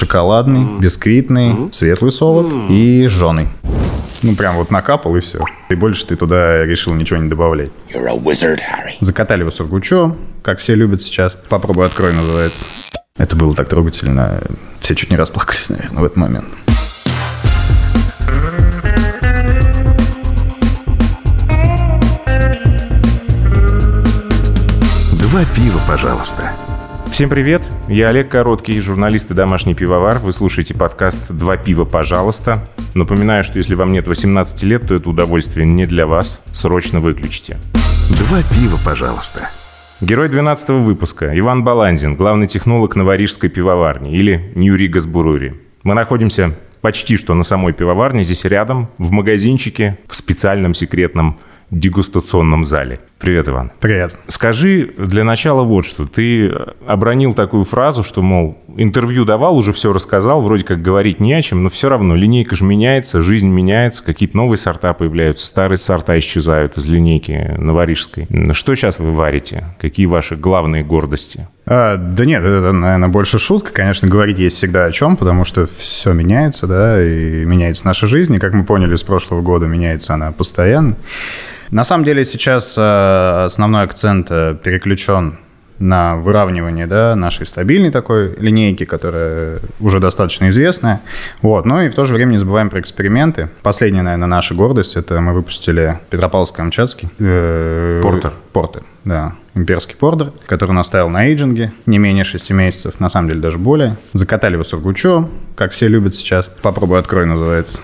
шоколадный, mm. бисквитный, mm. светлый солод mm. и жженый. Ну, прям вот накапал и все. И больше ты туда решил ничего не добавлять. You're a wizard, Harry. Закатали его сургучом, как все любят сейчас. Попробуй открой, называется. Это было так трогательно. Все чуть не расплакались, наверное, в этот момент. Два пива, пожалуйста. Всем привет, я Олег Короткий, журналист и домашний пивовар. Вы слушаете подкаст «Два пива, пожалуйста». Напоминаю, что если вам нет 18 лет, то это удовольствие не для вас. Срочно выключите. Два пива, пожалуйста. Герой 12 выпуска Иван Баландин, главный технолог Новорижской пивоварни или Нью-Ригас Бурури. Мы находимся почти что на самой пивоварне, здесь рядом, в магазинчике, в специальном секретном дегустационном зале. Привет, Иван. Привет. Скажи для начала вот что. Ты обронил такую фразу, что, мол, интервью давал, уже все рассказал, вроде как говорить не о чем, но все равно линейка же меняется, жизнь меняется, какие-то новые сорта появляются, старые сорта исчезают из линейки новорижской. Что сейчас вы варите? Какие ваши главные гордости? А, да нет, это, наверное, больше шутка. Конечно, говорить есть всегда о чем, потому что все меняется, да, и меняется наша жизнь. И, как мы поняли, с прошлого года меняется она постоянно. На самом деле сейчас э, основной акцент э, переключен на выравнивание да, нашей стабильной такой линейки, которая уже достаточно известная. Вот. Ну и в то же время не забываем про эксперименты. Последняя, наверное, наша гордость – это мы выпустили Петропавловск-Камчатский. Э, портер. Портер, да. Имперский пордер, который наставил на эйджинге не менее 6 месяцев, на самом деле даже более. Закатали его сургучом, как все любят сейчас. Попробуй открой, называется.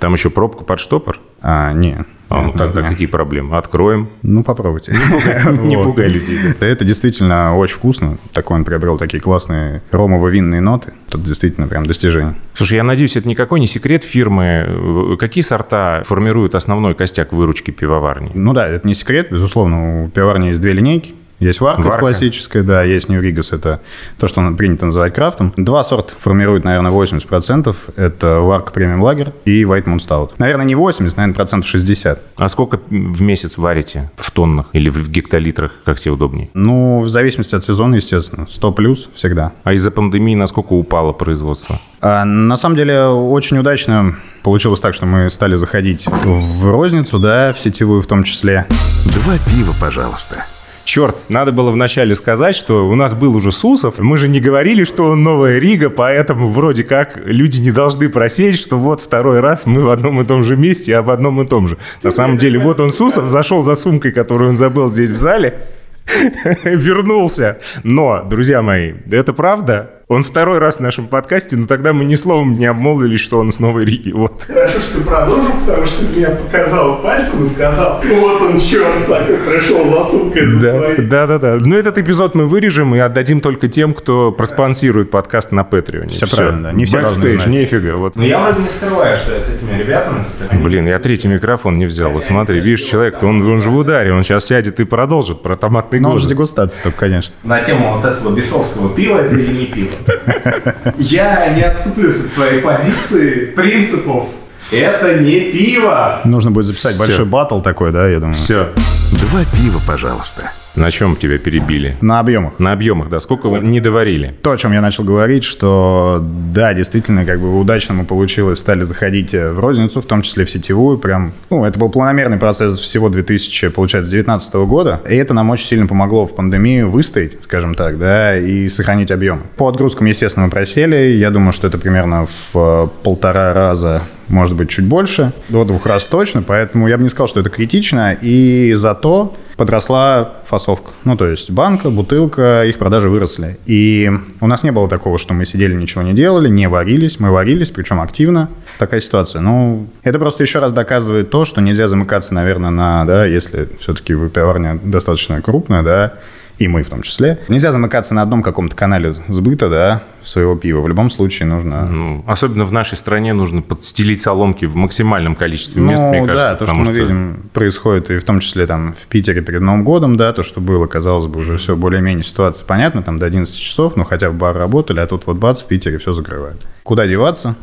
Там еще пробка под штопор? А, нет. А, ну тогда какие проблемы? Откроем. Ну, попробуйте. Не пугай людей. Это действительно очень вкусно. Такой он приобрел такие классные ромово-винные ноты. Тут действительно прям достижение. Слушай, я надеюсь, это никакой не секрет фирмы. Какие сорта формируют основной костяк выручки пивоварни? Ну да, это не секрет. Безусловно, у пивоварни есть две линейки. Есть варка, варка. классическая, да, есть New Rigas, это то, что принято называть крафтом. Два сорта формируют, наверное, 80%. Это варка премиум лагер и White Moon Stout. Наверное, не 80, наверное, процентов 60. А сколько в месяц варите? В тоннах или в гектолитрах? Как тебе удобнее? Ну, в зависимости от сезона, естественно. 100 плюс всегда. А из-за пандемии насколько упало производство? А, на самом деле, очень удачно получилось так, что мы стали заходить в розницу, да, в сетевую в том числе. Два пива, пожалуйста. Черт, надо было вначале сказать, что у нас был уже Сусов. Мы же не говорили, что он новая Рига, поэтому вроде как люди не должны просеять, что вот второй раз мы в одном и том же месте, а в одном и том же. На самом деле, вот он Сусов, зашел за сумкой, которую он забыл здесь в зале, вернулся. Но, друзья мои, это правда? Он второй раз в нашем подкасте, но тогда мы ни словом не обмолвились, что он с Новой Риги. Вот. Хорошо, что ты продолжил, потому что меня показал пальцем и сказал, вот он, черт, так и пришел за сумкой за да, своей. Да, да, да. Но этот эпизод мы вырежем и отдадим только тем, кто проспонсирует подкаст на Патреоне. Все, все правильно, не все Бэкстейдж, нифига. Вот. Но я вроде не скрываю, что я с этими ребятами... Блин, я третий микрофон не взял. Вот смотри, видишь, человек, он, он же в ударе, он сейчас сядет и продолжит про томатный Ну, он же дегустация только, конечно. На тему вот этого бесовского пива это или не пиво. Я не отступлюсь от своей позиции, принципов. Это не пиво. Нужно будет записать Все. большой батл такой, да, я думаю. Все. Два пива, пожалуйста. На чем тебя перебили? На объемах. На объемах, да. Сколько вы не доварили? То, о чем я начал говорить, что да, действительно, как бы удачно мы получилось, стали заходить в розницу, в том числе в сетевую, прям, ну, это был планомерный процесс всего 2000, получается, 2019 года, и это нам очень сильно помогло в пандемию выстоять, скажем так, да, и сохранить объем. По отгрузкам, естественно, мы просели, я думаю, что это примерно в э, полтора раза может быть, чуть больше, до двух раз точно, поэтому я бы не сказал, что это критично, и зато подросла фасовка. Ну, то есть банка, бутылка, их продажи выросли. И у нас не было такого, что мы сидели, ничего не делали, не варились. Мы варились, причем активно. Такая ситуация. Ну, это просто еще раз доказывает то, что нельзя замыкаться, наверное, на, да, если все-таки пивоварня достаточно крупная, да, и мы в том числе. Нельзя замыкаться на одном каком-то канале сбыта, да, своего пива. В любом случае нужно... Ну, особенно в нашей стране нужно подстелить соломки в максимальном количестве мест, ну, мне кажется. да, то, что мы что... видим, происходит и в том числе там в Питере перед Новым годом, да, то, что было, казалось бы, уже все более-менее ситуация понятна, там до 11 часов, ну, хотя в бар работали, а тут вот бац, в Питере все закрывают. Куда деваться?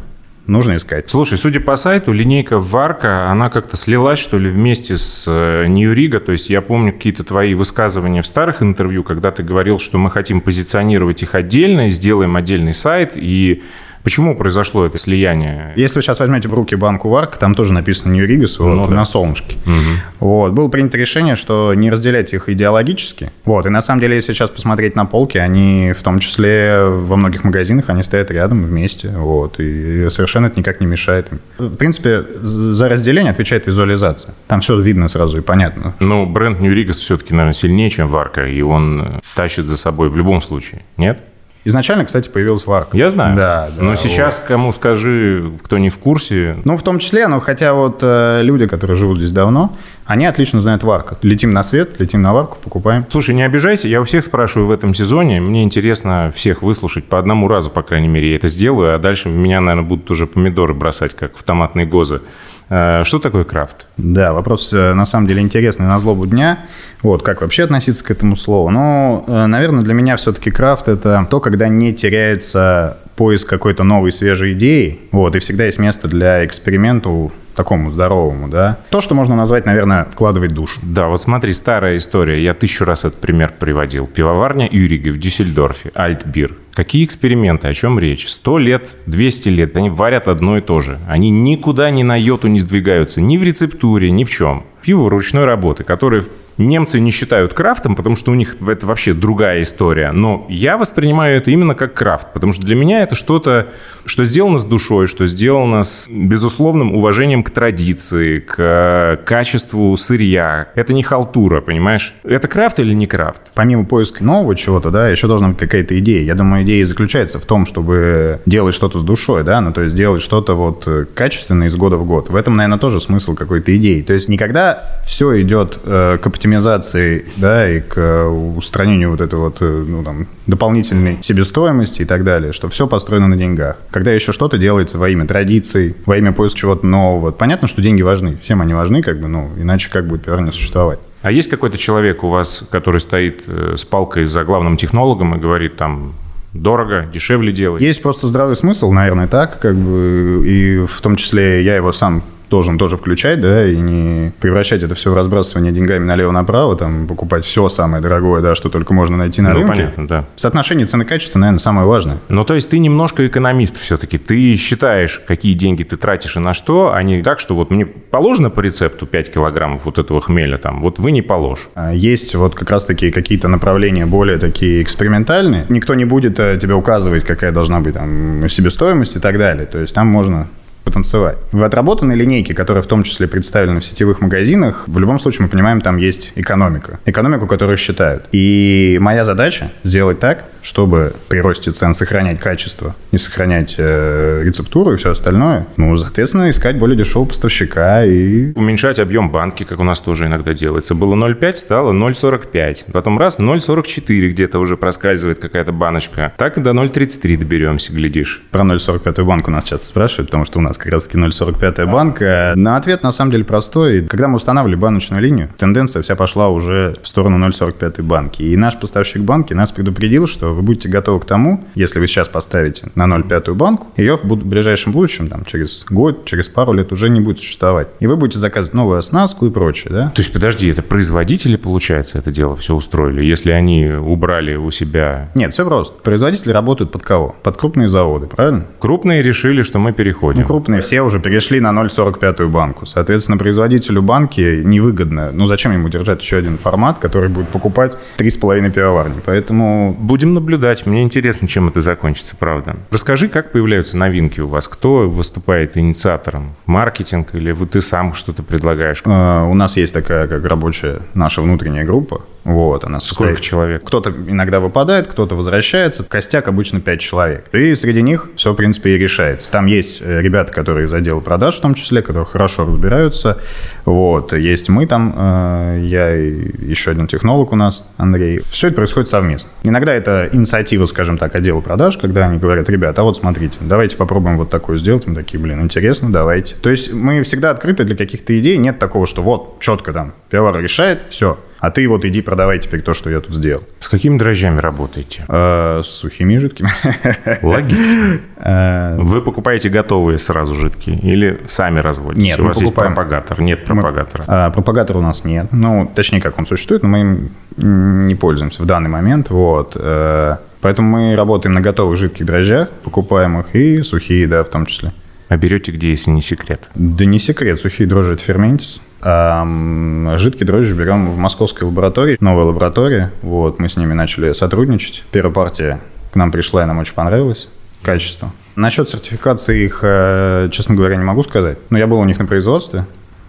Нужно искать. Слушай, судя по сайту, линейка Варка, она как-то слилась, что ли, вместе с New Riga. То есть я помню какие-то твои высказывания в старых интервью, когда ты говорил, что мы хотим позиционировать их отдельно, сделаем отдельный сайт, и Почему произошло это слияние? Если вы сейчас возьмете в руки банку Варк, там тоже написано вот, Ну да. на солнышке. Мгм. Вот. Было принято решение, что не разделять их идеологически. Вот. И на самом деле, если сейчас посмотреть на полки, они в том числе во многих магазинах, они стоят рядом вместе. Вот. И совершенно это никак не мешает им. В принципе, за разделение отвечает визуализация. Там все видно сразу и понятно. Ну, бренд New Rigas все-таки, наверное, сильнее, чем Варка, и он э, тащит за собой в любом случае. Нет? Изначально, кстати, появилась Варк. Я знаю. Да, да. Но вот. сейчас, кому скажи, кто не в курсе, Ну, в том числе, ну, хотя вот э, люди, которые живут здесь давно, они отлично знают Варку. Летим на свет, летим на Варку, покупаем. Слушай, не обижайся, я у всех спрашиваю в этом сезоне. Мне интересно всех выслушать по одному разу, по крайней мере, я это сделаю, а дальше меня, наверное, будут уже помидоры бросать, как в томатные гозы. Э, Что такое крафт? Да, вопрос э, на самом деле интересный на злобу дня. Вот, как вообще относиться к этому слову? Ну, э, наверное, для меня все-таки крафт – это то, когда не теряется поиск какой-то новой, свежей идеи, вот, и всегда есть место для эксперименту такому здоровому, да. То, что можно назвать, наверное, вкладывать душу. Да, вот смотри, старая история. Я тысячу раз этот пример приводил. Пивоварня Юрига в Дюссельдорфе, Альтбир. Какие эксперименты, о чем речь? Сто лет, 200 лет, они варят одно и то же. Они никуда ни на йоту не сдвигаются, ни в рецептуре, ни в чем. Пиво ручной работы, которое немцы не считают крафтом, потому что у них это вообще другая история. Но я воспринимаю это именно как крафт, потому что для меня это что-то, что сделано с душой, что сделано с безусловным уважением к традиции, к э, качеству сырья. Это не халтура, понимаешь? Это крафт или не крафт? Помимо поиска нового чего-то, да, еще должна быть какая-то идея. Я думаю, идея заключается в том, чтобы делать что-то с душой, да, ну, то есть делать что-то вот э, качественное из года в год. В этом, наверное, тоже смысл какой-то идеи. То есть никогда все идет э, к оптимизации, да, и к э, устранению вот этой вот, э, ну, там, дополнительной себестоимости и так далее, что все построено на деньгах. Когда еще что-то делается во имя традиций, во имя поиска чего-то нового. Понятно, что деньги важны, всем они важны, как бы, ну, иначе как будет пивоварня существовать. А есть какой-то человек у вас, который стоит э, с палкой за главным технологом и говорит там дорого, дешевле делать? Есть просто здравый смысл, наверное, так, как бы, и в том числе я его сам должен тоже включать, да, и не превращать это все в разбрасывание деньгами налево-направо, там, покупать все самое дорогое, да, что только можно найти на Ну, рынке. понятно, да. Соотношение цены-качества, наверное, самое важное. Ну, то есть ты немножко экономист все-таки. Ты считаешь, какие деньги ты тратишь и на что, а не так, что вот мне положено по рецепту 5 килограммов вот этого хмеля, там, вот вы не положь. А Есть вот как раз-таки какие-то направления более такие экспериментальные. Никто не будет э, тебе указывать, какая должна быть там себестоимость и так далее. То есть там можно потанцевать. В отработанной линейке, которая в том числе представлена в сетевых магазинах, в любом случае мы понимаем, там есть экономика. Экономику, которую считают. И моя задача сделать так, чтобы при росте цен сохранять качество, не сохранять э, рецептуру и все остальное. Ну, соответственно, искать более дешевого поставщика и Уменьшать объем банки, как у нас тоже иногда делается. Было 0,5, стало 0,45. Потом раз, 0,44 где-то уже проскальзывает какая-то баночка. Так и до 0,33 доберемся, глядишь. Про 0,45 банку нас часто спрашивают, потому что у нас как раз-таки 0,45 банка. На ответ на самом деле простой. Когда мы устанавливали баночную линию, тенденция вся пошла уже в сторону 0,45 банки. И наш поставщик банки нас предупредил, что вы будете готовы к тому, если вы сейчас поставите на 0,5 банку, ее в ближайшем будущем, там, через год, через пару лет уже не будет существовать. И вы будете заказывать новую оснастку и прочее, да? То есть, подожди, это производители, получается, это дело все устроили? Если они убрали у себя... Нет, все просто. Производители работают под кого? Под крупные заводы, правильно? Крупные решили, что мы переходим. Ну, крупные все уже перешли на 0,45 банку. Соответственно, производителю банки невыгодно. Ну, зачем ему держать еще один формат, который будет покупать 3,5 пивоварни? Поэтому Будем наблюдать. Мне интересно, чем это закончится, правда. Расскажи, как появляются новинки у вас? Кто выступает инициатором? Маркетинг или вы ты сам что-то предлагаешь? э, у нас есть такая как рабочая наша внутренняя группа. Вот, она Сколько состоит- человек? Кто-то иногда выпадает, кто-то возвращается. Костяк обычно 5 человек. И среди них все, в принципе, и решается. Там есть э, ребята, которые из отдела продаж в том числе, которые хорошо разбираются. Вот. Есть мы там, э, я и еще один технолог у нас, Андрей. Все это происходит совместно. Иногда это инициатива, скажем так, отдела продаж, когда они говорят, ребята, а вот смотрите, давайте попробуем вот такое сделать. Мы такие, блин, интересно, давайте. То есть мы всегда открыты для каких-то идей. Нет такого, что вот, четко там, пивовар решает, все. А ты вот иди продавай теперь то, что я тут сделал. С какими дрожжами работаете? Э, с сухими и жидкими. Логично. Э, Вы покупаете готовые сразу жидкие или сами разводите? Нет, у мы вас есть покупаем. пропагатор? Нет Мы- пропагатора. а, пропагатора у нас нет. Ну, точнее, как он существует, но мы им не пользуемся в данный момент. Вот. Э, Поэтому мы работаем на готовых жидких дрожжах, покупаем их, и сухие, да, в том числе. А берете где, если не секрет? Да не секрет, сухие дрожжи – это ферментис. Жидкие дрожжи берем в московской лаборатории, новая лаборатория. Вот, мы с ними начали сотрудничать. Первая партия к нам пришла, и нам очень понравилось качество. Насчет сертификации их, э, честно говоря, не могу сказать. Но я был у них на производстве,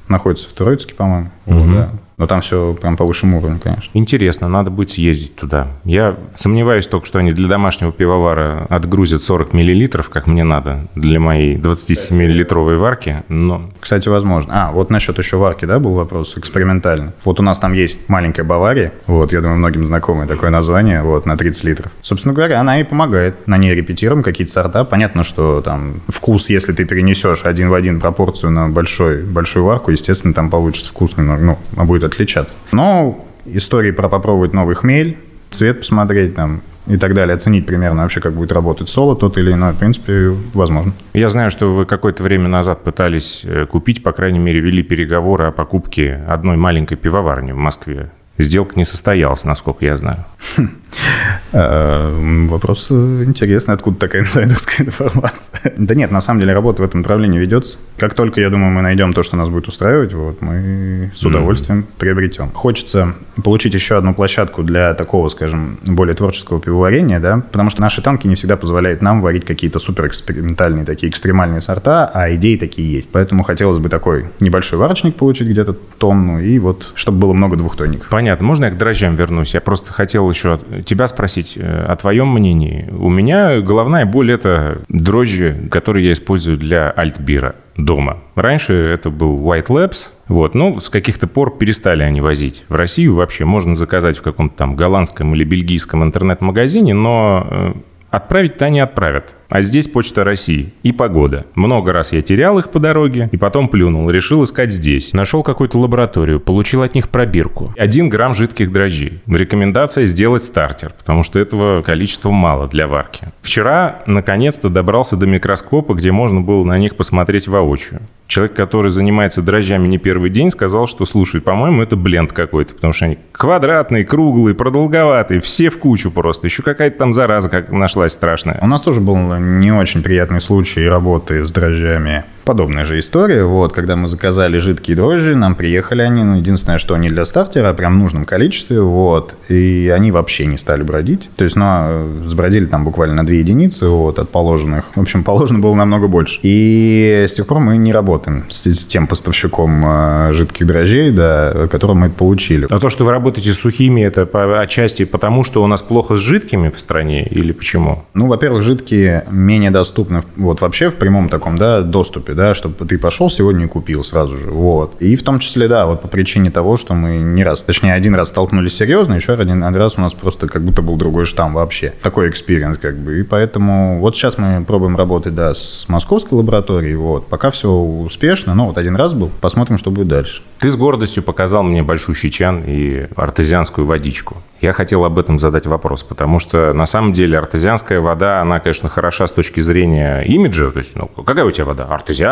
находится в Троицке, по-моему. Вот, да. Но там все прям по высшему уровню, конечно. Интересно, надо будет съездить туда. Я сомневаюсь только, что они для домашнего пивовара отгрузят 40 миллилитров, как мне надо, для моей 27-литровой варки, но Кстати, возможно. А, вот насчет еще варки, да, был вопрос экспериментальный. Вот у нас там есть маленькая Бавария, вот, я думаю, многим знакомое такое название, вот, на 30 литров. Собственно говоря, она и помогает. На ней репетируем какие-то сорта. Понятно, что там вкус, если ты перенесешь один в один пропорцию на большой, большую варку, естественно, там получится вкус немного, ну, будет отличаться. Но истории про попробовать новый хмель, цвет посмотреть там и так далее, оценить примерно вообще, как будет работать соло тот или иной, в принципе, возможно. я знаю, что вы какое-то время назад пытались э, купить, по крайней мере, вели переговоры о покупке одной маленькой пивоварни в Москве. Сделка не состоялась, насколько я знаю. Э, Вопрос э, интересный, откуда такая инсайдерская информация. Да нет, на самом деле работа в этом направлении ведется. Как только, я думаю, мы найдем то, что нас будет устраивать, вот, мы с удовольствием приобретем. Хочется получить еще одну площадку для такого, скажем, более творческого пивоварения, да, потому что наши танки не всегда позволяют нам варить какие-то суперэкспериментальные, такие экстремальные сорта, а идеи такие есть. Поэтому хотелось бы такой небольшой варочник получить где-то тонну, и вот, чтобы было много двухтонников. Понятно. Можно я к дрожжам вернусь? Я просто хотел еще тебя спросить э, о твоем мнении. У меня головная боль – это дрожжи, которые я использую для альтбира дома. Раньше это был White Labs, вот, но с каких-то пор перестали они возить. В Россию вообще можно заказать в каком-то там голландском или бельгийском интернет-магазине, но э, отправить-то они отправят. А здесь Почта России и погода. Много раз я терял их по дороге и потом плюнул. Решил искать здесь. Нашел какую-то лабораторию, получил от них пробирку. Один грамм жидких дрожжей. Рекомендация сделать стартер, потому что этого количества мало для варки. Вчера, наконец-то, добрался до микроскопа, где можно было на них посмотреть воочию. Человек, который занимается дрожжами не первый день, сказал, что, слушай, по-моему, это бленд какой-то, потому что они квадратные, круглые, продолговатые, все в кучу просто. Еще какая-то там зараза как нашлась страшная. У нас тоже был не очень приятный случай работы с дрожжами. Подобная же история. Вот, когда мы заказали жидкие дрожжи, нам приехали они, ну, единственное, что они для стартера, прям в нужном количестве, вот, и они вообще не стали бродить. То есть, ну, а, сбродили там буквально на 2 единицы, вот, от положенных. В общем, положено было намного больше. И с тех пор мы не работаем с, с тем поставщиком э, жидких дрожжей, да, которым мы получили. А то, что вы работаете с сухими, это по, отчасти потому, что у нас плохо с жидкими в стране или почему? Ну, во-первых, жидкие менее доступны вот вообще в прямом таком, да, доступе, да, чтобы ты пошел сегодня и купил сразу же, вот. И в том числе, да, вот по причине того, что мы не раз, точнее, один раз столкнулись серьезно, еще один, раз у нас просто как будто был другой штамм вообще. Такой experience как бы. И поэтому вот сейчас мы пробуем работать, да, с московской лабораторией, вот. Пока все успешно, но вот один раз был, посмотрим, что будет дальше. Ты с гордостью показал мне большущий чан и артезианскую водичку. Я хотел об этом задать вопрос, потому что на самом деле артезианская вода, она, конечно, хороша с точки зрения имиджа. То есть, ну, какая у тебя вода? Артезианская.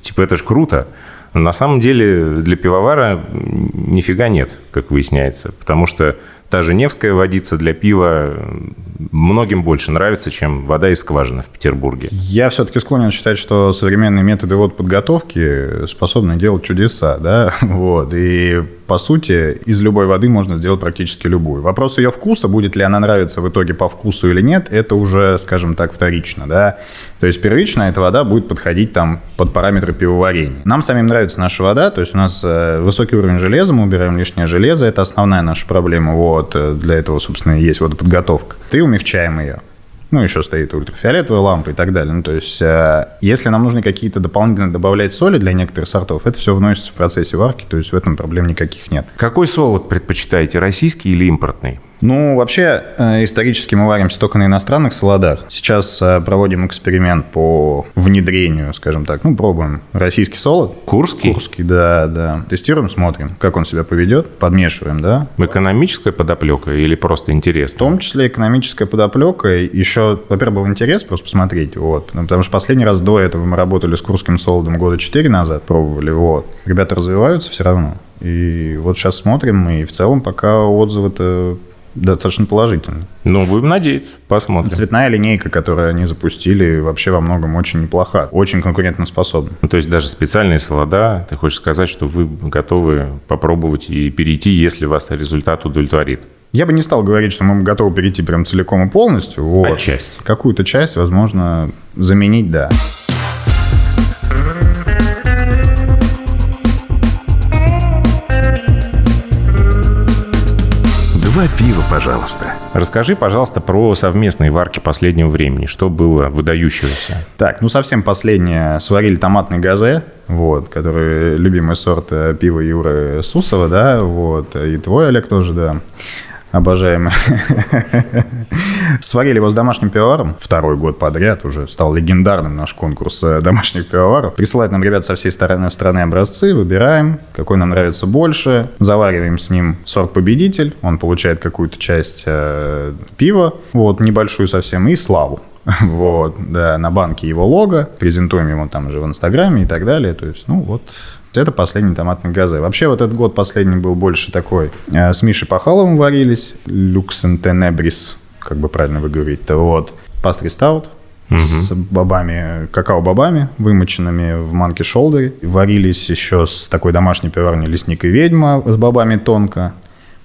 Типа, это ж круто. Но на самом деле для пивовара нифига нет, как выясняется. Потому что та же Невская водица для пива многим больше нравится, чем вода из скважины в Петербурге. Я все-таки склонен считать, что современные методы вот подготовки способны делать чудеса, да, вот, и по сути, из любой воды можно сделать практически любую. Вопрос ее вкуса, будет ли она нравиться в итоге по вкусу или нет, это уже, скажем так, вторично, да. То есть первично эта вода будет подходить там под параметры пивоварения. Нам самим нравится наша вода, то есть у нас э, высокий уровень железа, мы убираем лишнее железо, это основная наша проблема, вот, э, для этого, собственно, и есть водоподготовка. И умягчаем ее. Ну, еще стоит ультрафиолетовая лампа и так далее. Ну, то есть, э, если нам нужны какие-то дополнительно добавлять соли для некоторых сортов, это все вносится в процессе варки, то есть в этом проблем никаких нет. Какой солод предпочитаете, российский или импортный? Ну, вообще, э, исторически мы варимся только на иностранных солодах. Сейчас э, проводим эксперимент по внедрению, скажем так. Ну, пробуем российский солод. Курский? Курский, да, да. Тестируем, смотрим, как он себя поведет, подмешиваем, да. Экономическая подоплека или просто В интересно? том числе экономическая подоплека. Еще, во-первых, был интерес просто посмотреть, вот. Потому что последний раз до этого мы работали с курским солодом года 4 назад, пробовали, вот. Ребята развиваются все равно. И вот сейчас смотрим, и в целом пока отзывы-то достаточно положительные. Ну, будем надеяться, посмотрим. Цветная линейка, которую они запустили, вообще во многом очень неплоха, очень конкурентоспособна. Ну, то есть даже специальные солода, ты хочешь сказать, что вы готовы попробовать и перейти, если вас результат удовлетворит? Я бы не стал говорить, что мы готовы перейти прям целиком и полностью. Вот. Отчасти. Какую-то часть, возможно, заменить, да. Два пива, пожалуйста. Расскажи, пожалуйста, про совместные варки последнего времени. Что было выдающегося? Так, ну совсем последнее. Сварили томатный газе, вот, который любимый сорт э, пива Юры Сусова, да, вот, и твой, Олег, тоже, да, обожаемый. Сварили его с домашним пивоваром. Второй год подряд уже стал легендарным наш конкурс э, домашних пивоваров. Присылают нам ребят со всей стороны страны образцы, выбираем, какой нам нравится больше, завариваем с ним сорт-победитель, он получает какую-то часть э, пива, вот, небольшую совсем, и славу. Вот, да, на банке его лого, презентуем его там уже в Инстаграме и так далее. То есть, ну вот, это последний томатный газе. Вообще вот этот год последний был больше такой. Э, С Мишей Пахаловым варились, Люксентенебрис, как бы правильно вы говорите, вот. Пастри стаут, с бобами, какао-бобами, вымоченными в манке шолдере. Варились еще с такой домашней пивоварней «Лесник и ведьма» с бобами тонко.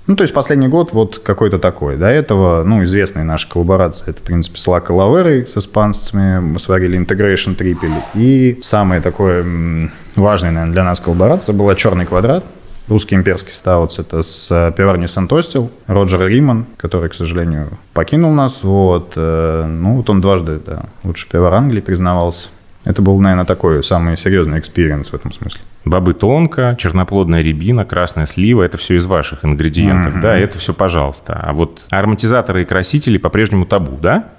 Ну, то есть последний год вот какой-то такой. До этого, ну, известные наши коллаборации. Это, в принципе, с Лака Лаверой с испанцами. Мы сварили Integration Triple. И самое такое м, важное, наверное, для нас коллаборация была «Черный квадрат». Русский имперский стаутс. Это с э, пиварни Сантостил. Роджер Риман, который, к сожалению, покинул нас. Вот. э, Ну, вот он дважды, да, лучший пивар Англии признавался. Это был, наверное, такой самый серьезный experience в этом смысле. Бобы тонка, черноплодная рябина, красная слива – это все из ваших ингредиентов, да, это все пожалуйста. А вот ароматизаторы и красители по-прежнему табу, да?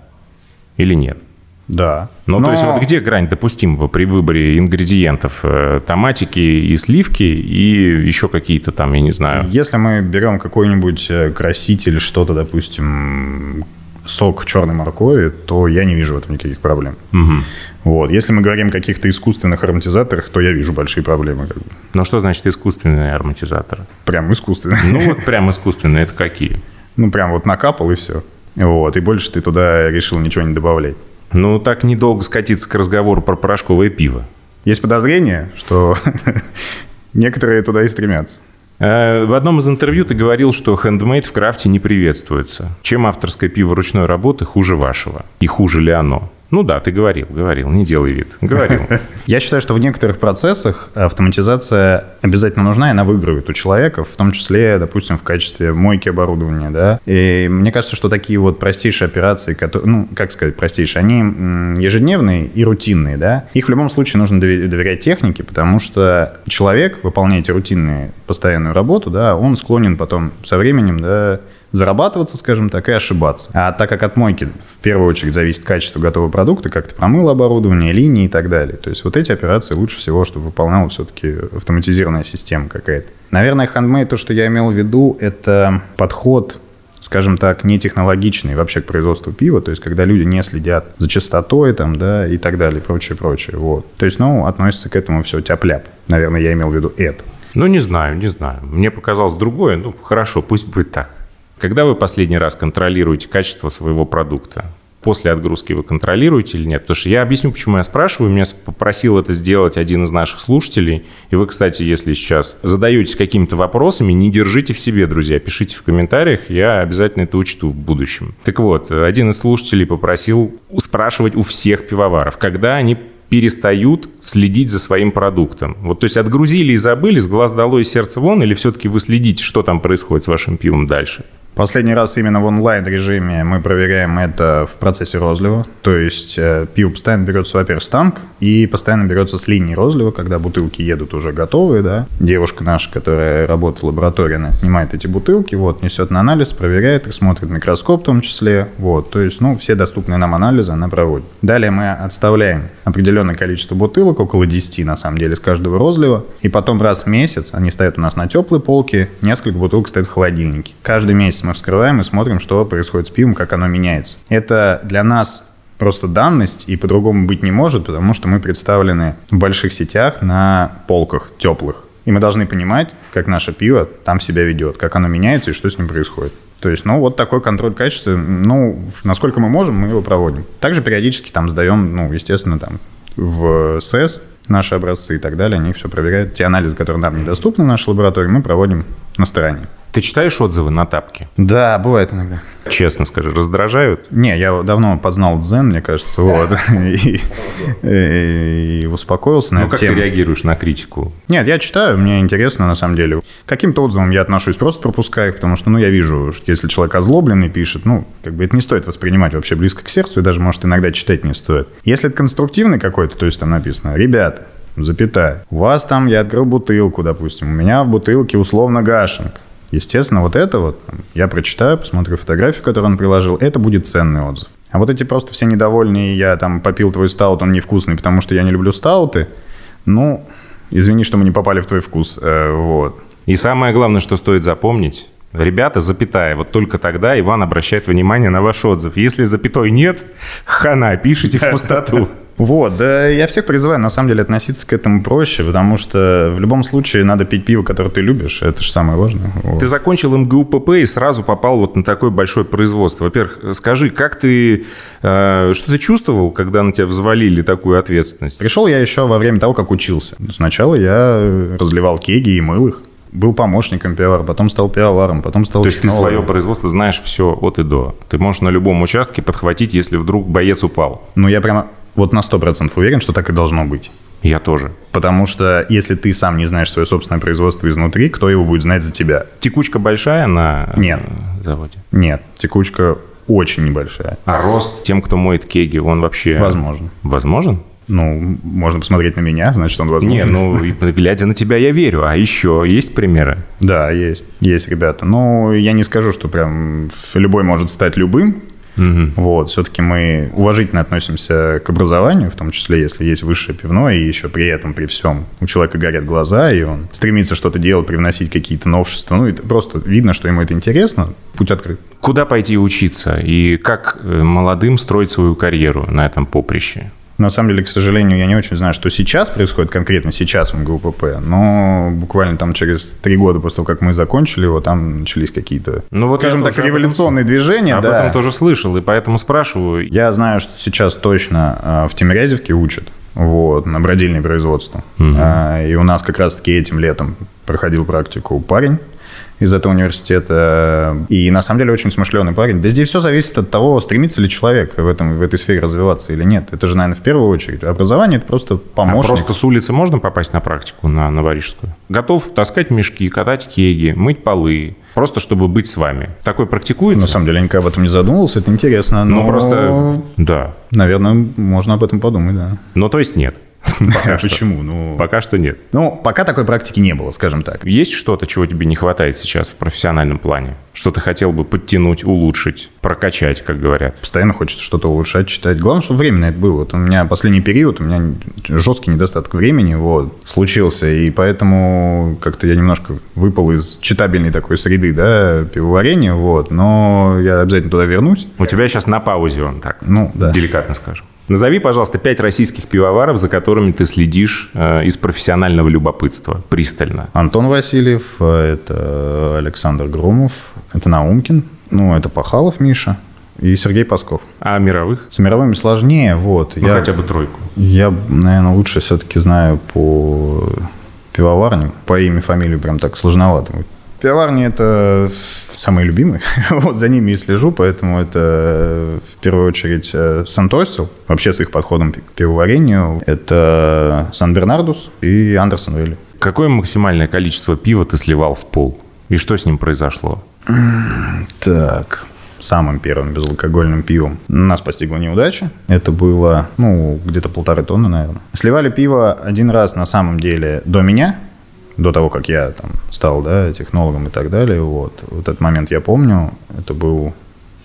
Или нет? Да. Ну, Но- то есть вот где грань допустимого при выборе ингредиентов? Э, Томатики и сливки и еще какие-то там, я не знаю. Если мы берем какой-нибудь э, краситель, что-то, допустим, сок черной моркови, то я не вижу в этом никаких проблем. Мгм. Вот. Если мы говорим о каких-то искусственных ароматизаторах, то я вижу большие проблемы. Ну, что значит искусственные ароматизаторы? Прям искусственные. Ну, вот прям искусственные, это какие? Ну, прям вот накапал и все. Вот. И больше ты туда решил ничего не добавлять. Ну, так недолго скатиться к разговору про порошковое пиво. Есть подозрение, что некоторые туда и стремятся. Э, В одном из интервью ты говорил, что хендмейд в крафте не приветствуется. Чем авторское пиво ручной работы хуже вашего? И хуже ли оно? Ну да, ты говорил, говорил, не делай вид. Говорил. Я считаю, что в некоторых процессах автоматизация обязательно нужна, и она выигрывает у человека, в том числе, допустим, в качестве мойки оборудования, да. И мне кажется, что такие вот простейшие операции, которые, ну, как сказать, простейшие, они ежедневные и рутинные, да. Их в любом случае нужно дове- доверять технике, потому что человек, выполняя эти рутинные, постоянную работу, да, он склонен потом со временем, да, зарабатываться, скажем так, и ошибаться. А так как от мойки в первую очередь зависит качество готового продукта, как ты промыл оборудование, линии и так далее. То есть вот эти операции лучше всего, чтобы выполняла все-таки автоматизированная система какая-то. Наверное, handmade, то, что я имел в виду, это подход скажем так, не технологичный вообще к производству пива, то есть когда люди не следят за чистотой там, да, и так далее, прочее, прочее, вот. То есть, ну, относится к этому все тяп-ляп. Наверное, я имел в виду это. Ну, не знаю, не знаю. Мне показалось другое. Ну, хорошо, пусть будет так. Когда вы последний раз контролируете качество своего продукта? После отгрузки вы контролируете или нет? Потому что я объясню, почему я спрашиваю. Меня попросил это сделать один из наших слушателей. И вы, кстати, если сейчас задаетесь какими-то вопросами, не держите в себе, друзья. Пишите в комментариях, я обязательно это учту в будущем. Так вот, один из слушателей попросил спрашивать у всех пивоваров, когда они перестают следить за своим продуктом. Вот, то есть отгрузили и забыли, с глаз долой и сердце вон, или все-таки вы следите, что там происходит с вашим пивом дальше? Последний раз именно в онлайн-режиме мы проверяем это в процессе розлива. То есть э, пиво постоянно берется, во-первых, с танк, и постоянно берется с линии розлива, когда бутылки едут уже готовые, да. Девушка наша, которая работает лабораторно, снимает эти бутылки, вот, несет на анализ, проверяет их, смотрит микроскоп в том числе, вот. То есть, ну, все доступные нам анализы она проводит. Далее мы отставляем определенное количество бутылок, около 10 на самом деле, с каждого розлива, и потом раз в месяц они стоят у нас на теплой полке, несколько бутылок стоят в холодильнике. Каждый месяц мы вскрываем и смотрим, что происходит с пивом, как оно меняется. Это для нас просто данность, и по-другому быть не может, потому что мы представлены в больших сетях на полках теплых. И мы должны понимать, как наше пиво там себя ведет, как оно меняется и что с ним происходит. То есть, ну, вот такой контроль качества, ну, насколько мы можем, мы его проводим. Также периодически там сдаем, ну, естественно, там в СЭС наши образцы и так далее, они все проверяют. Те анализы, которые нам недоступны в нашей лаборатории, мы проводим на стороне. Ты читаешь отзывы на тапке? Да, бывает иногда. Честно скажи, раздражают? Не, я давно познал дзен, мне кажется, вот, и, успокоился на Ну, как ты реагируешь на критику? Нет, я читаю, мне интересно на самом деле. Каким-то отзывам я отношусь, просто пропускаю их, потому что, ну, я вижу, что если человек озлобленный пишет, ну, как бы это не стоит воспринимать вообще близко к сердцу, и даже, может, иногда читать не стоит. Если это конструктивный какой-то, то есть там написано, ребята, запятая, у вас там, я открыл бутылку, допустим, у меня в бутылке условно гашенка. Естественно, вот это вот я прочитаю, посмотрю фотографию, которую он приложил, это будет ценный отзыв. А вот эти просто все недовольные, я там попил твой стаут, он невкусный, потому что я не люблю стауты, ну, извини, что мы не попали в твой вкус, э, вот. И самое главное, что стоит запомнить, ребята, запятая, вот только тогда Иван обращает внимание на ваш отзыв. Если запятой нет, хана, пишите в пустоту. Вот, да я всех призываю, на самом деле, относиться к этому проще, потому что в любом случае надо пить пиво, которое ты любишь, это же самое важное. Вот. Ты закончил МГУПП и сразу попал вот на такое большое производство. Во-первых, скажи, как ты, э, что ты чувствовал, когда на тебя взвалили такую ответственность? Пришел я еще во время того, как учился. Сначала я разливал кеги и мыл их. Был помощником пивовара, потом стал пивоваром, потом стал То есть ты свое производство знаешь все от и до. Ты можешь на любом участке подхватить, если вдруг боец упал. Ну, я прямо вот на 100% уверен, что так и должно быть. Я тоже. Потому что если ты сам не знаешь свое собственное производство изнутри, кто его будет знать за тебя? Текучка большая на э, Нет. заводе? Нет, текучка очень небольшая. А рост тем, кто моет кеги, он вообще... Возможно. Возможен? Ну, можно посмотреть на меня, значит, он возможен. Не, ну, глядя на тебя, я верю. А еще есть примеры? Да, есть, есть ребята. Но я не скажу, что прям любой может стать любым. Вот, все-таки мы уважительно относимся к образованию, в том числе, если есть высшее пивное, и еще при этом, при всем, у человека горят глаза, и он стремится что-то делать, привносить какие-то новшества. Ну, это просто видно, что ему это интересно, путь открыт. Куда пойти учиться? И как э, молодым строить свою карьеру на этом поприще? На самом деле, к сожалению, я не очень знаю, что сейчас происходит конкретно сейчас в МГУПП, но буквально там через три года после того, как мы закончили его, там начались какие-то, Ну, вот скажем так, об этом- революционные движения. Об да. этом тоже слышал, и поэтому спрашиваю. Я знаю, что сейчас точно э, в Тимирязевке учат вот, на бродильное производство. А, И у нас как раз-таки этим летом проходил практику парень из этого университета. И на самом деле очень смышленый парень. Да здесь все зависит от того, стремится ли человек в, этом, в этой сфере развиваться или нет. Это же, наверное, в первую очередь. Образование – это просто А помощник. просто с улицы можно попасть на практику на Новорижскую? Готов таскать мешки, катать кеги, мыть полы, просто чтобы быть с вами. Такое практикуется? На самом деле, я никогда об этом не задумывался, это интересно. ну, но, просто... Да. Наверное, можно об этом подумать, да. Ну, то есть нет. Пока. Почему? Ну, Пока что нет. ну, пока такой практики не было, скажем так. Есть что-то, чего тебе не хватает сейчас в профессиональном плане? Что ты хотел бы подтянуть, улучшить, прокачать, как говорят? Постоянно хочется что-то улучшать, читать. Главное, чтобы время на это было. Вот у меня последний период, у меня жесткий недостаток времени вот, случился, и поэтому как-то я немножко выпал из читабельной такой среды, да, пивоварения, вот, но я обязательно туда вернусь. У тебя сейчас на паузе он так, Ну, да. деликатно скажем. Назови, пожалуйста, пять российских пивоваров, за которыми ты следишь э, из профессионального любопытства, пристально. Антон Васильев, э, это Александр Громов, это Наумкин, ну, это Пахалов Миша и Сергей Пасков. А мировых? С мировыми сложнее, вот. Ну, я, хотя бы тройку. Я, наверное, лучше все-таки знаю по пивоварням. По имени, фамилию прям так сложновато. Пивоварни – это самые любимые. вот за ними и слежу, поэтому это в первую очередь э, Сантостил, вообще с их подходом к пивоварению. Это Сан-Бернардус и Андерсон Вилли. Какое максимальное количество пива ты сливал в пол? И что с ним произошло? Так, самым первым безалкогольным пивом нас постигла неудача. Это было, ну, где-то полторы тонны, наверное. Сливали пиво один раз на самом деле до меня, до того, как я там стал, да, технологом и так далее. Вот, вот этот момент я помню. Это был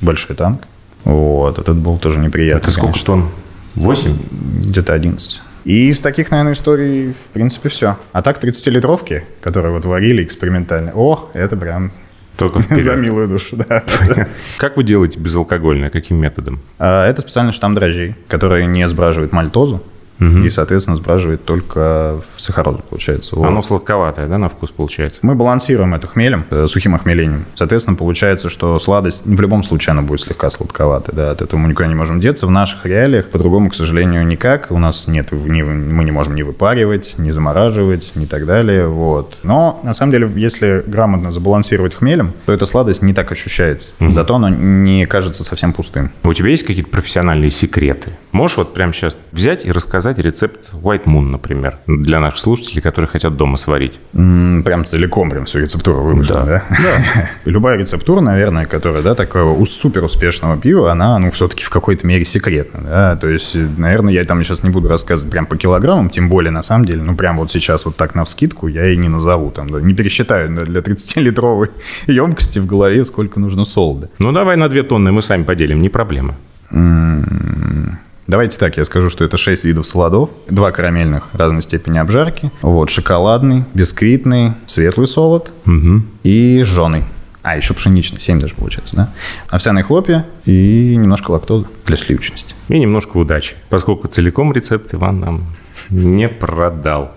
большой танк. Вот, этот был тоже неприятный. Это сколько конечно. тонн? Восемь? Где-то 11. И из таких, наверное, историй, в принципе, все. А так 30-литровки, которые вот варили экспериментально, о, это прям Только вперед. за милую душу, да. Как вы делаете безалкогольное? Каким методом? А, Это специальный штамм дрожжей, который не сбраживает мальтозу и, соответственно, сбраживает только в сахарозу, получается. Вот. Оно сладковатое, да, на вкус получается? Мы балансируем это хмелем, э, сухим охмелением. Соответственно, получается, что сладость в любом случае она будет слегка сладковатой. Да, от этого мы никуда не можем деться. В наших реалиях по-другому, к сожалению, никак. У нас нет, мы не можем ни выпаривать, ни замораживать, ни так далее. Вот. Но, на самом деле, если грамотно забалансировать хмелем, то эта сладость не так ощущается. Зато она не кажется совсем пустым. У тебя есть какие-то профессиональные секреты? Можешь вот прямо сейчас взять и рассказать рецепт White Moon, например, для наших слушателей, которые хотят дома сварить? Прям целиком, прям всю рецептуру выложили, да? Любая рецептура, наверное, которая, да, такого у- супер успешного пива, она, ну, все-таки в какой-то мере секретна, да? То есть, э, наверное, я там сейчас не буду рассказывать прям по килограммам, тем более, на самом деле, ну, прям вот сейчас вот так на вскидку я и не назову, там, да, не пересчитаю да, для 30-литровой емкости в голове, сколько нужно солода. Ну, давай на две тонны мы сами поделим, не проблема. Давайте так, я скажу, что это 6 видов солодов, два карамельных разной степени обжарки, вот, шоколадный, бисквитный, светлый солод и жженый. А, еще пшеничный, 7 даже получается, да? Овсяные хлопья и немножко лактозы для сливочности. И немножко удачи, поскольку целиком рецепт Иван нам не продал.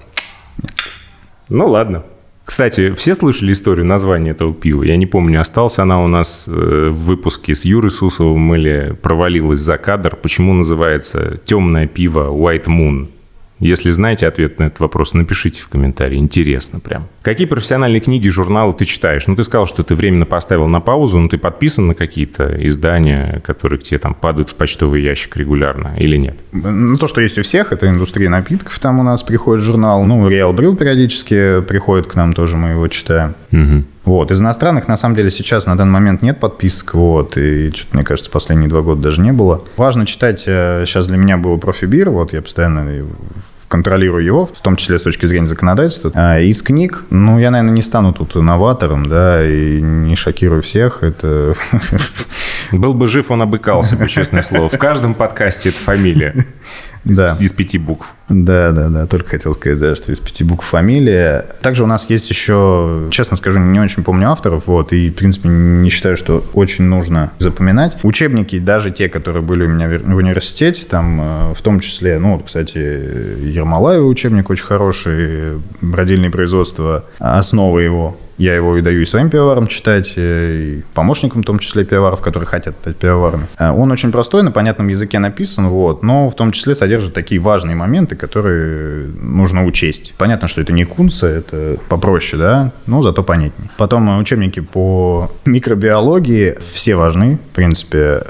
Ну, ладно. Кстати, все слышали историю названия этого пива? Я не помню, осталась она у нас э, в выпуске с Юрой Сусовым или провалилась за кадр. Почему называется темное пиво White Moon? Если знаете ответ на этот вопрос, напишите в комментарии. Интересно прям. Какие профессиональные книги, журналы ты читаешь? Ну, ты сказал, что ты временно поставил на паузу, но ты подписан на какие-то издания, которые к тебе там падают в почтовый ящик регулярно или нет? Ну, то, что есть у всех, это индустрия напитков. Там у нас приходит журнал. Ну, Real Brew периодически приходит к нам тоже, мы его читаем. Вот. Из иностранных, на самом деле, сейчас на данный момент нет подписок. Вот. И что-то, мне кажется, последние два года даже не было. Важно читать. э, Сейчас для меня было профибир. Вот я постоянно контролирую его, в том числе с точки зрения законодательства. А из книг, ну, я, наверное, не стану тут новатором, да, и не шокирую всех. Это Был бы жив, он обыкался бы, честное слово. В каждом подкасте это фамилия да. из пяти букв. Да, да, да. Только хотел сказать, да, что из пяти букв фамилия. Также у нас есть еще, честно скажу, не очень помню авторов, вот, и, в принципе, не считаю, что очень нужно запоминать. Учебники, даже те, которые были у меня в университете, там, э, в том числе, ну, вот, кстати, Ермолаева учебник очень хороший, бродильные производства, основа его. Я его и даю и своим пивоварам читать, э, и помощникам, в том числе пивоваров, которые хотят стать пивоварами. Э, Он очень простой, на понятном языке написан, вот, но в том числе содержит такие важные моменты, которые нужно учесть. Понятно, что это не кунца, это попроще, да, но зато понятнее. Потом э, учебники по микробиологии все важны, в принципе,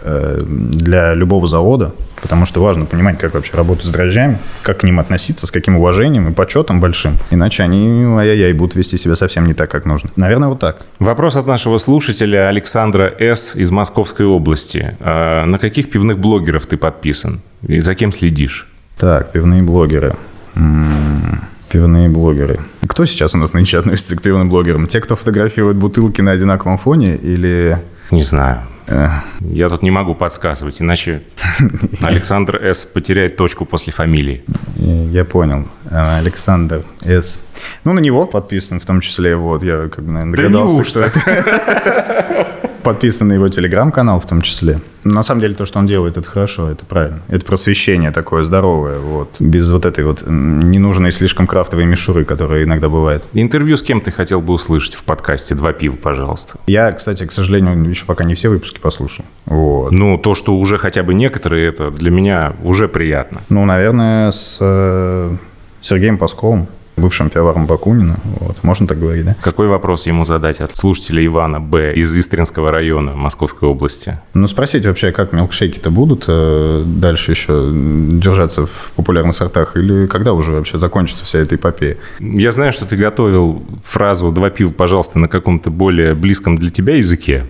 для любого завода, потому что важно понимать, как вообще работать с дрожжами, как к ним относиться, с каким уважением и почетом большим. Иначе они, ай-яй-яй, будут вести себя совсем не так, как нужно. Наверное, вот так. Вопрос от нашего слушателя Александра С. из Московской области. А На каких пивных блогеров ты подписан? И за кем следишь? Так, пивные блогеры. М, Пивные блогеры. Кто сейчас у нас нынче относится к пивным блогерам? Те, кто фотографирует бутылки на одинаковом фоне или... Не знаю. Э, Я тут не могу подсказывать, иначе Александр С. потеряет точку после фамилии. Я я понял. Э, Александр С. Ну, на него подписан, в том числе, вот, я как бы, наверное, Да догадался, неужто? что это. Подписан на его телеграм-канал в том числе. На самом деле, то, что он делает, это хорошо, это правильно. Это просвещение такое здоровое, вот. Без вот этой вот ненужной слишком крафтовой мишуры, которая иногда бывает. Интервью с кем ты хотел бы услышать в подкасте «Два пива», пожалуйста? Я, кстати, к сожалению, еще пока не все выпуски послушал. Вот. Ну, то, что уже хотя бы некоторые, это для меня уже приятно. Ну, наверное, с э, Сергеем Пасковым. Бывшим пивоваром Бакунина. Вот. Можно так говорить, да? Какой вопрос ему задать от слушателя Ивана Б. из Истринского района Московской области? Ну, спросить вообще, как милкшейки-то будут э, дальше еще держаться в популярных сортах, или когда уже вообще закончится вся эта эпопея? Я знаю, что ты готовил фразу «два пива, пожалуйста» на каком-то более близком для тебя языке.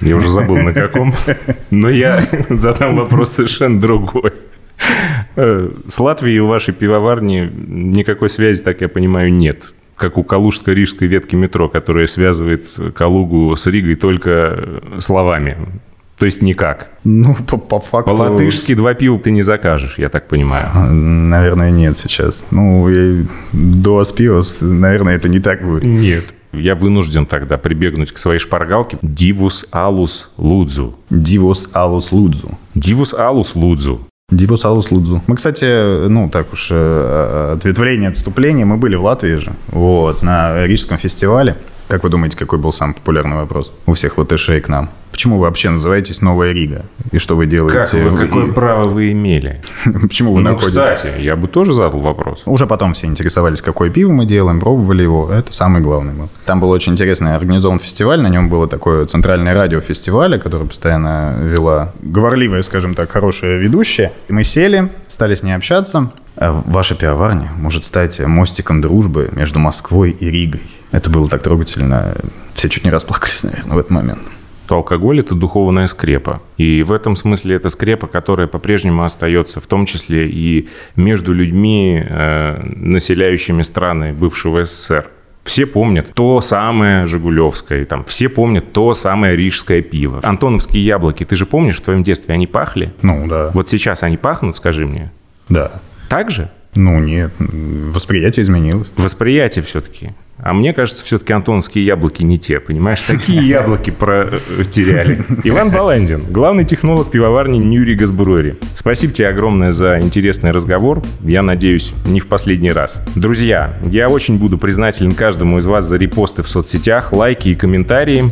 Я уже забыл на каком. Но я задам вопрос совершенно другой. Э, с Латвией у вашей пивоварни никакой связи, так я понимаю, нет. Как у Калужско-Рижской ветки метро, которая связывает Калугу с Ригой только словами. То есть никак. Ну, по, по факту... По-латышски два пива ты не закажешь, я так понимаю. Наверное, нет сейчас. Ну, я... до пивос, наверное, это не так будет. Нет. Я вынужден тогда прибегнуть к своей шпаргалке. Дивус алус лудзу. Дивус алус лудзу. Дивус алус лудзу. Дивус алус лудзу. Мы, кстати, ну, так уж, э, ответвление, отступление, мы были в Латвии же, вот, на Рижском фестивале. Как вы думаете, какой был самый популярный вопрос у всех латышей к нам? Почему вы вообще называетесь Новая Рига? И что вы делаете? Как вы, какое и... право вы имели? Почему вы ну, находитесь? кстати, я бы тоже задал вопрос. Уже потом все интересовались, какое пиво мы делаем, пробовали его. Это самый главный был. Там был очень интересный организован фестиваль, на нем было такое центральное радио фестиваля, которое постоянно вела говорливая, скажем так, хорошая ведущая. И мы сели, стали с ней общаться. А ваша пивоварня может стать мостиком дружбы между Москвой и Ригой. Это было так трогательно. Все чуть не расплакались, наверное, в этот момент алкоголь – это духовная скрепа. И в этом смысле это скрепа, которая по-прежнему остается в том числе и между людьми, э, населяющими страны бывшего СССР. Все помнят то самое Жигулевское, там, все помнят то самое рижское пиво. Антоновские яблоки, ты же помнишь, в твоем детстве они пахли? Ну, да. Вот сейчас они пахнут, скажи мне? Да. Так же? Ну, нет, восприятие изменилось. Восприятие все-таки. А мне кажется, все-таки антоновские яблоки не те, понимаешь? Такие яблоки потеряли. Иван Баландин, главный технолог пивоварни Ньюри Газбруэри. Спасибо тебе огромное за интересный разговор. Я надеюсь, не в последний раз. Друзья, я очень буду признателен каждому из вас за репосты в соцсетях, лайки и комментарии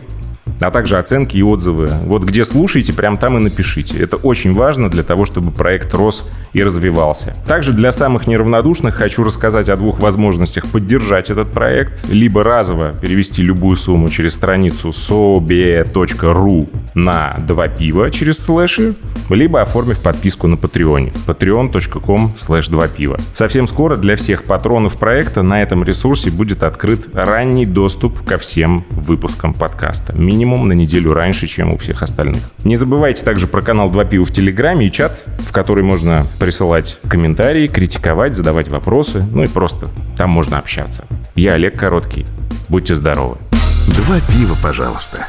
а также оценки и отзывы. Вот где слушаете, прям там и напишите. Это очень важно для того, чтобы проект рос и развивался. Также для самых неравнодушных хочу рассказать о двух возможностях поддержать этот проект. Либо разово перевести любую сумму через страницу sobe.ru на два пива через слэши, либо оформив подписку на Патреоне patreon.com slash 2 пива. Совсем скоро для всех патронов проекта на этом ресурсе будет открыт ранний доступ ко всем выпускам подкаста. Минимум на неделю раньше, чем у всех остальных. Не забывайте также про канал 2 пива в Телеграме и чат, в который можно присылать комментарии, критиковать, задавать вопросы, ну и просто там можно общаться. Я Олег Короткий. Будьте здоровы. Два пива, пожалуйста.